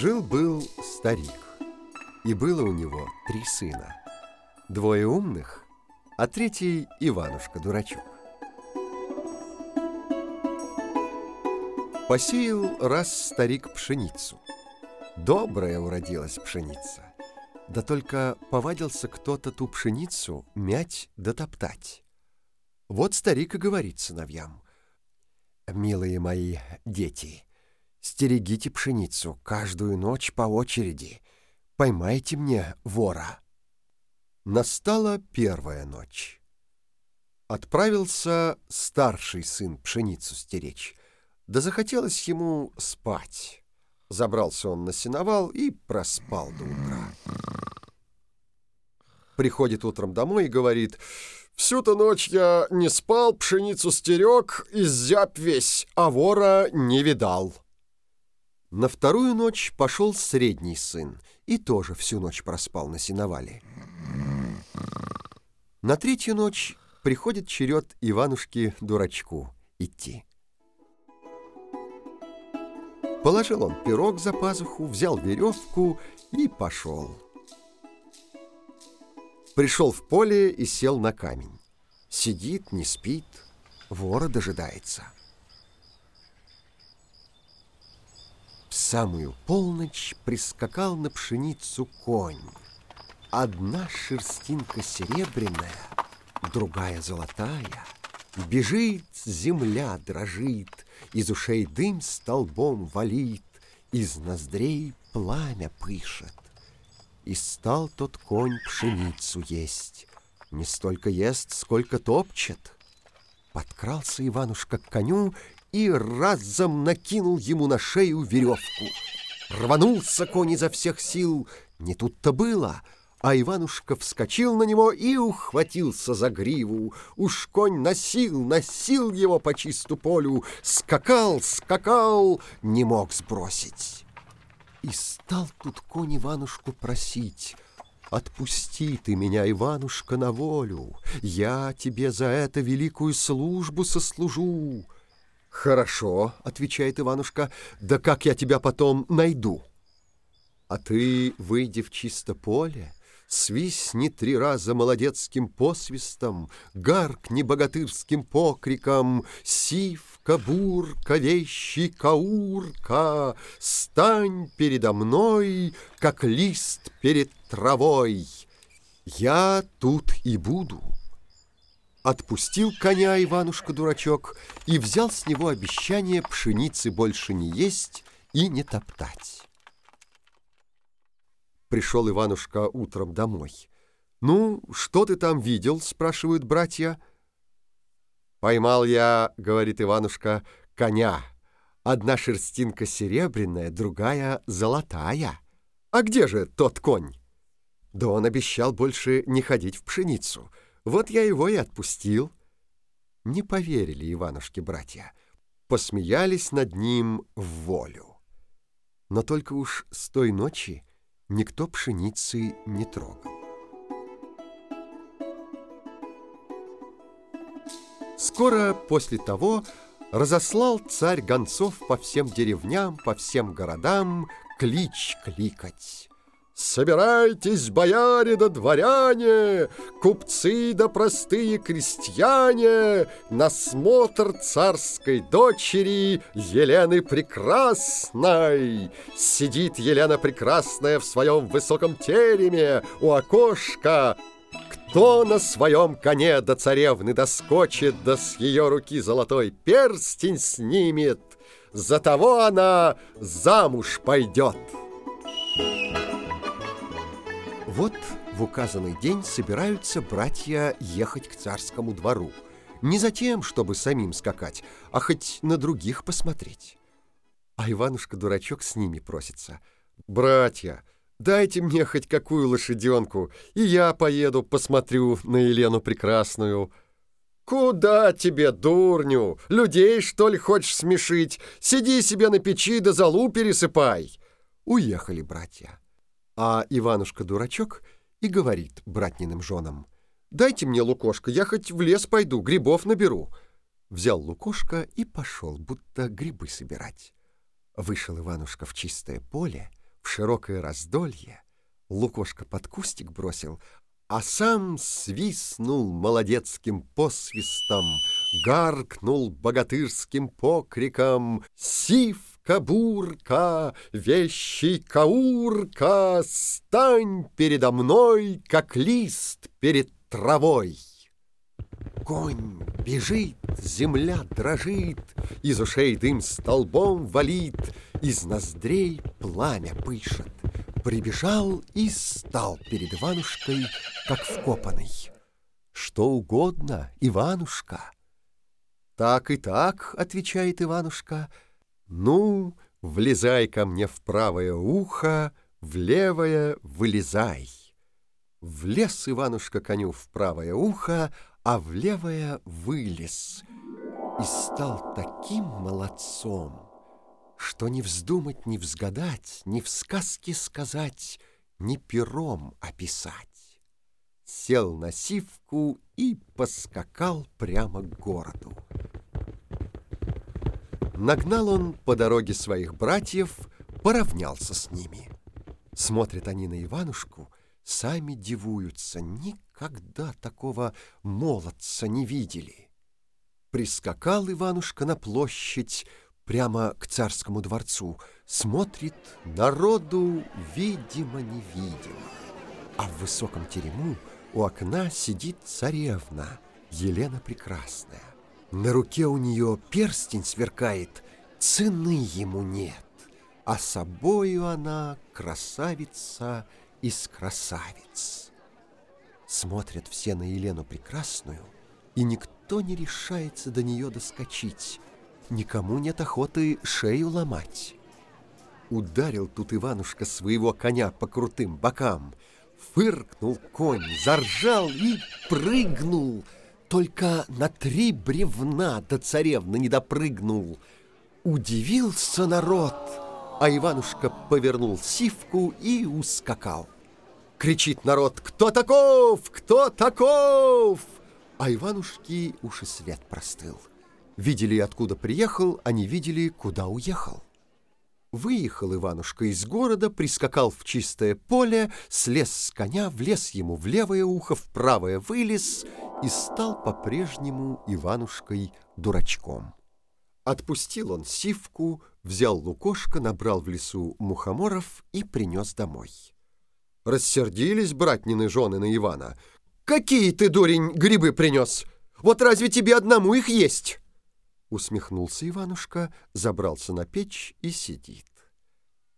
Жил-был старик, и было у него три сына. Двое умных, а третий Иванушка-дурачок. Посеял раз старик пшеницу. Добрая уродилась пшеница. Да только повадился кто-то ту пшеницу мять да топтать. Вот старик и говорит сыновьям. «Милые мои дети, стерегите пшеницу каждую ночь по очереди. Поймайте мне вора». Настала первая ночь. Отправился старший сын пшеницу стеречь, да захотелось ему спать. Забрался он на сеновал и проспал до утра. Приходит утром домой и говорит, «Всю-то ночь я не спал, пшеницу стерег, изяб весь, а вора не видал». На вторую ночь пошел средний сын и тоже всю ночь проспал на сеновале. На третью ночь приходит черед Иванушки-дурачку идти. Положил он пирог за пазуху, взял веревку и пошел. Пришел в поле и сел на камень. Сидит, не спит, вора дожидается. Самую полночь прискакал на пшеницу конь. Одна шерстинка серебряная, другая золотая. Бежит, земля дрожит, из ушей дым столбом валит, из ноздрей пламя пышет. И стал тот конь пшеницу есть, не столько ест, сколько топчет. Подкрался Иванушка к коню и разом накинул ему на шею веревку. Рванулся конь изо всех сил, не тут-то было — а Иванушка вскочил на него и ухватился за гриву. Уж конь носил, носил его по чисту полю, скакал, скакал, не мог сбросить. И стал тут конь Иванушку просить, «Отпусти ты меня, Иванушка, на волю, я тебе за это великую службу сослужу». «Хорошо», — отвечает Иванушка, «да как я тебя потом найду?» «А ты, выйди в чисто поле, Свистни три раза молодецким посвистом, Гаркни богатырским покриком, Сивка, бурка, вещи, каурка, Стань передо мной, как лист перед травой. Я тут и буду. Отпустил коня Иванушка-дурачок И взял с него обещание пшеницы больше не есть и не топтать. Пришел Иванушка утром домой. «Ну, что ты там видел?» — спрашивают братья. «Поймал я, — говорит Иванушка, — коня. Одна шерстинка серебряная, другая золотая. А где же тот конь?» Да он обещал больше не ходить в пшеницу. Вот я его и отпустил. Не поверили Иванушке братья. Посмеялись над ним в волю. Но только уж с той ночи никто пшеницы не трогал. Скоро после того разослал царь гонцов по всем деревням, по всем городам клич кликать. Собирайтесь, бояре да дворяне, Купцы да простые крестьяне, На смотр царской дочери Елены Прекрасной. Сидит Елена Прекрасная в своем высоком тереме У окошка, кто на своем коне до царевны доскочит, да с ее руки золотой перстень снимет, за того она замуж пойдет. Вот в указанный день собираются братья ехать к царскому двору. Не за тем, чтобы самим скакать, а хоть на других посмотреть. А Иванушка-дурачок с ними просится. «Братья, дайте мне хоть какую лошаденку, и я поеду, посмотрю на Елену Прекрасную». «Куда тебе, дурню? Людей, что ли, хочешь смешить? Сиди себе на печи да залу пересыпай!» Уехали братья. А Иванушка-дурачок и говорит братниным женам, «Дайте мне лукошко, я хоть в лес пойду, грибов наберу». Взял лукошко и пошел, будто грибы собирать. Вышел Иванушка в чистое поле, в широкое раздолье, Лукошка под кустик бросил, а сам свистнул молодецким посвистом, Гаркнул богатырским покриком «Сивка-бурка, вещий каурка, Стань передо мной, как лист перед травой!» Конь бежит, земля дрожит, Из ушей дым столбом валит, Из ноздрей пламя пышет. Прибежал и стал перед Иванушкой, как вкопанный. «Что угодно, Иванушка!» «Так и так», — отвечает Иванушка, «Ну, влезай ко мне в правое ухо, в левое вылезай». Влез Иванушка коню в правое ухо, а в левое вылез и стал таким молодцом, что не вздумать, не взгадать, ни в сказке сказать, ни пером описать. Сел на сивку и поскакал прямо к городу. Нагнал он по дороге своих братьев, поравнялся с ними. Смотрят они на Иванушку, сами дивуются, никогда такого молодца не видели. Прискакал Иванушка на площадь, прямо к царскому дворцу, смотрит, народу видимо-невидимо. А в высоком терему у окна сидит царевна, Елена Прекрасная. На руке у нее перстень сверкает, цены ему нет, а собою она красавица из красавиц. Смотрят все на Елену Прекрасную, и никто не решается до нее доскочить, никому нет охоты шею ломать. Ударил тут Иванушка своего коня по крутым бокам, фыркнул конь, заржал и прыгнул, только на три бревна до царевны не допрыгнул. Удивился народ, а Иванушка повернул сивку и ускакал. Кричит народ «Кто таков? Кто таков?» А Иванушки уж свет простыл. Видели, откуда приехал, а не видели, куда уехал. Выехал Иванушка из города, прискакал в чистое поле, слез с коня, влез ему в левое ухо, в правое вылез и стал по-прежнему Иванушкой дурачком. Отпустил он сивку, взял лукошко, набрал в лесу мухоморов и принес домой. Рассердились братнины жены на Ивана. «Какие ты, дурень, грибы принес? Вот разве тебе одному их есть?» Усмехнулся Иванушка, забрался на печь и сидит.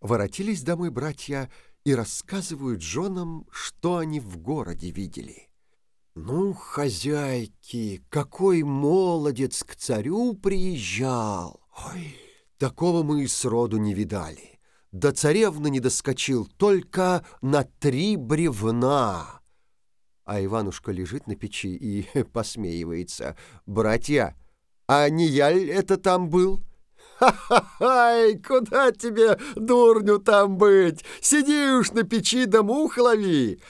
Воротились домой братья и рассказывают женам, что они в городе видели. «Ну, хозяйки, какой молодец к царю приезжал! Ой, такого мы и сроду не видали. До царевны не доскочил только на три бревна!» А Иванушка лежит на печи и посмеивается. «Братья, а не я это там был? Ха-ха-хай, куда тебе, дурню, там быть? Сиди уж на печи да мух лови.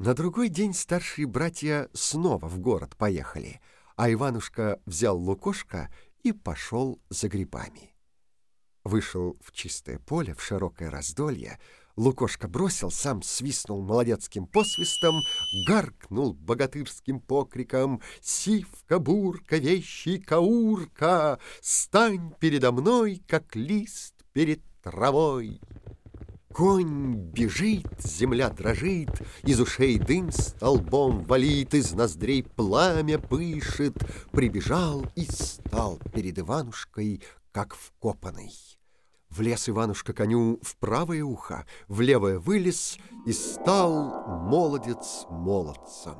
На другой день старшие братья снова в город поехали, а Иванушка взял лукошко и пошел за грибами. Вышел в чистое поле, в широкое раздолье, Лукошка бросил, сам свистнул молодецким посвистом, гаркнул богатырским покриком «Сивка, бурка, вещи, каурка, стань передо мной, как лист перед травой!» Конь бежит, земля дрожит, из ушей дым столбом валит, из ноздрей пламя пышет, прибежал и стал перед Иванушкой, как вкопанный. Влез Иванушка коню в правое ухо, в левое вылез и стал молодец молодцем.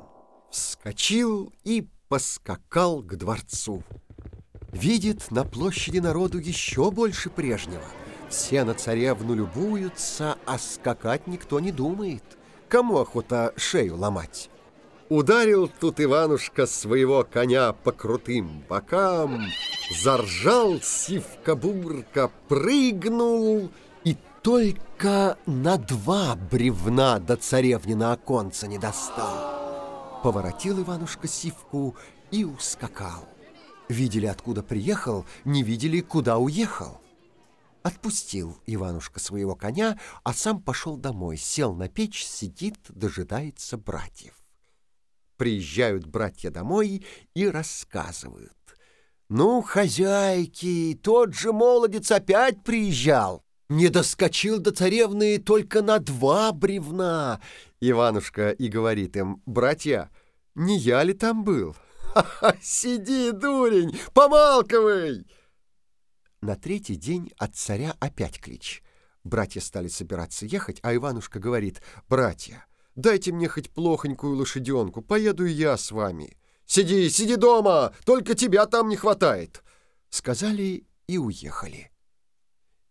Вскочил и поскакал к дворцу. Видит на площади народу еще больше прежнего. Все на царевну любуются, а скакать никто не думает. Кому охота шею ломать? Ударил тут Иванушка своего коня по крутым бокам, Заржал сивка-бурка, прыгнул И только на два бревна до царевнина оконца не достал. Поворотил Иванушка сивку и ускакал. Видели, откуда приехал, не видели, куда уехал. Отпустил Иванушка своего коня, а сам пошел домой, сел на печь, сидит, дожидается братьев. Приезжают братья домой и рассказывают. «Ну, хозяйки, тот же молодец опять приезжал. Не доскочил до царевны только на два бревна». Иванушка и говорит им, «Братья, не я ли там был?» «Ха-ха, сиди, дурень, помалковый!» На третий день от царя опять клич. Братья стали собираться ехать, а Иванушка говорит, «Братья, дайте мне хоть плохонькую лошаденку, поеду я с вами». «Сиди, сиди дома, только тебя там не хватает!» Сказали и уехали.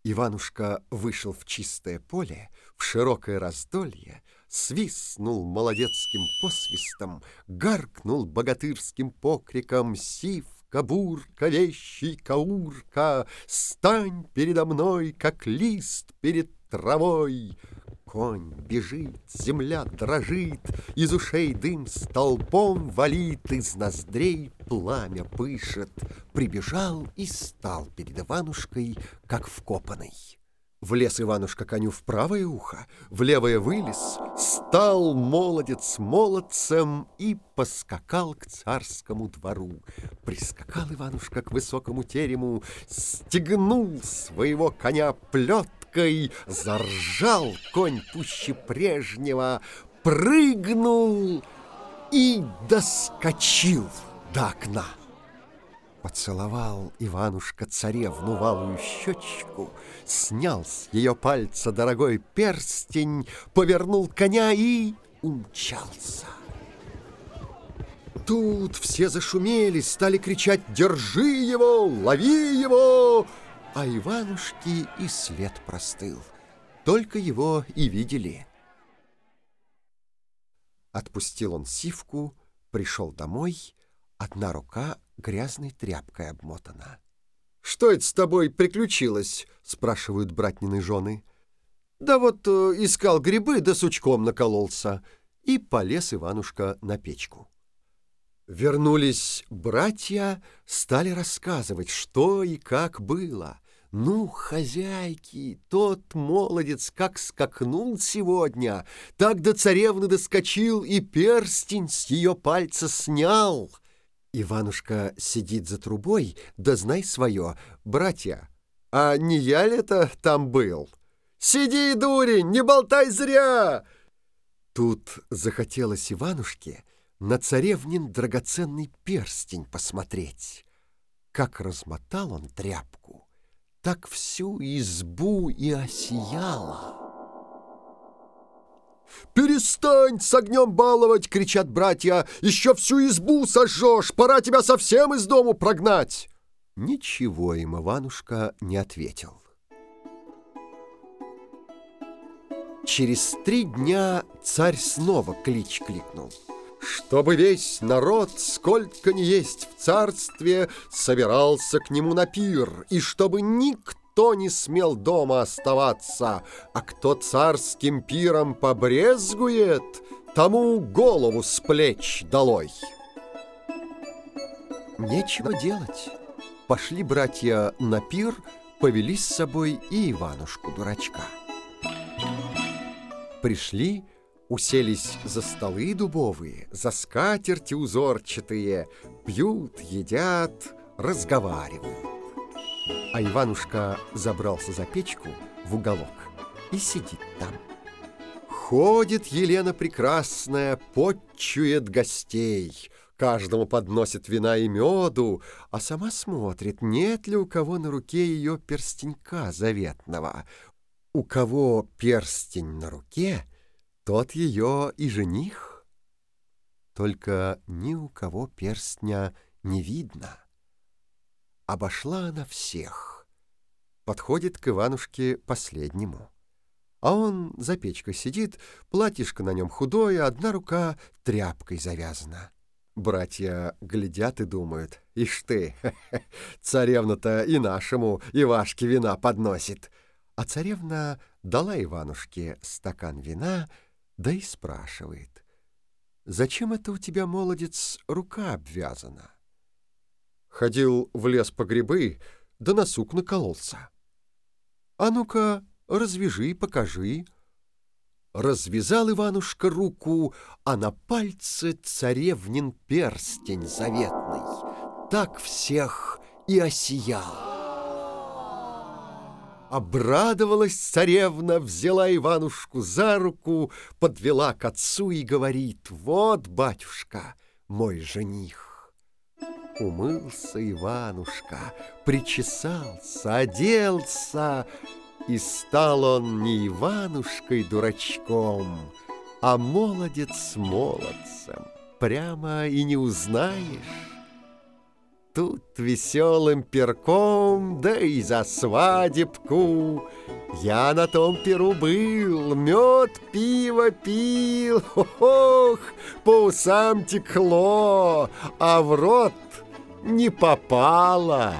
Иванушка вышел в чистое поле, в широкое раздолье, свистнул молодецким посвистом, гаркнул богатырским покриком «Сив!» Кабурка, вещий каурка, Стань передо мной, как лист перед травой. Конь бежит, земля дрожит, Из ушей дым столбом валит, Из ноздрей пламя пышет. Прибежал и стал перед Иванушкой, как вкопанный. Влез Иванушка коню в правое ухо, в левое вылез, стал молодец молодцем и поскакал к царскому двору. Прискакал Иванушка к высокому терему, стегнул своего коня плеткой, заржал конь пуще прежнего, прыгнул и доскочил до окна. Поцеловал Иванушка царевну валую щечку, Снял с ее пальца дорогой перстень, Повернул коня и умчался. Тут все зашумели, стали кричать «Держи его! Лови его!» А Иванушки и след простыл. Только его и видели. Отпустил он сивку, пришел домой, одна рука грязной тряпкой обмотана. «Что это с тобой приключилось?» — спрашивают братнины жены. «Да вот э, искал грибы, да сучком накололся». И полез Иванушка на печку. Вернулись братья, стали рассказывать, что и как было. Ну, хозяйки, тот молодец как скакнул сегодня, так до царевны доскочил и перстень с ее пальца снял. Иванушка сидит за трубой, да знай свое, братья, а не я ли это там был? Сиди, дурень, не болтай зря! Тут захотелось Иванушке на царевнин драгоценный перстень посмотреть. Как размотал он тряпку, так всю избу и осияла. «Перестань с огнем баловать!» — кричат братья. «Еще всю избу сожжешь! Пора тебя совсем из дому прогнать!» Ничего им Иванушка не ответил. Через три дня царь снова клич кликнул. Чтобы весь народ, сколько ни есть в царстве, собирался к нему на пир, и чтобы никто никто не смел дома оставаться, а кто царским пиром побрезгует, тому голову с плеч долой. Нечего делать. Пошли братья на пир, повели с собой и Иванушку-дурачка. Пришли, уселись за столы дубовые, за скатерти узорчатые, пьют, едят, разговаривают. А Иванушка забрался за печку в уголок и сидит там. Ходит Елена Прекрасная, подчует гостей, каждому подносит вина и меду, а сама смотрит, нет ли у кого на руке ее перстенька заветного. У кого перстень на руке, тот ее и жених. Только ни у кого перстня не видно. Обошла она всех. Подходит к Иванушке последнему. А он за печкой сидит, платьишко на нем худое, одна рука тряпкой завязана. Братья глядят и думают, ишь ты, царевна-то и нашему Ивашке вина подносит. А царевна дала Иванушке стакан вина, да и спрашивает, «Зачем это у тебя, молодец, рука обвязана?» Ходил в лес по грибы, да на сук накололся. А ну-ка, развяжи, покажи. Развязал Иванушка руку, а на пальце царевнин перстень заветный. Так всех и осиял. Обрадовалась царевна, взяла Иванушку за руку, подвела к отцу и говорит, «Вот, батюшка, мой жених». Умылся Иванушка, причесался, оделся, и стал он не Иванушкой-дурачком, а молодец молодцем, прямо и не узнаешь. Тут веселым перком, да и за свадебку. Я на том перу был, мед, пиво пил, ох, по усам текло, а в рот не попало.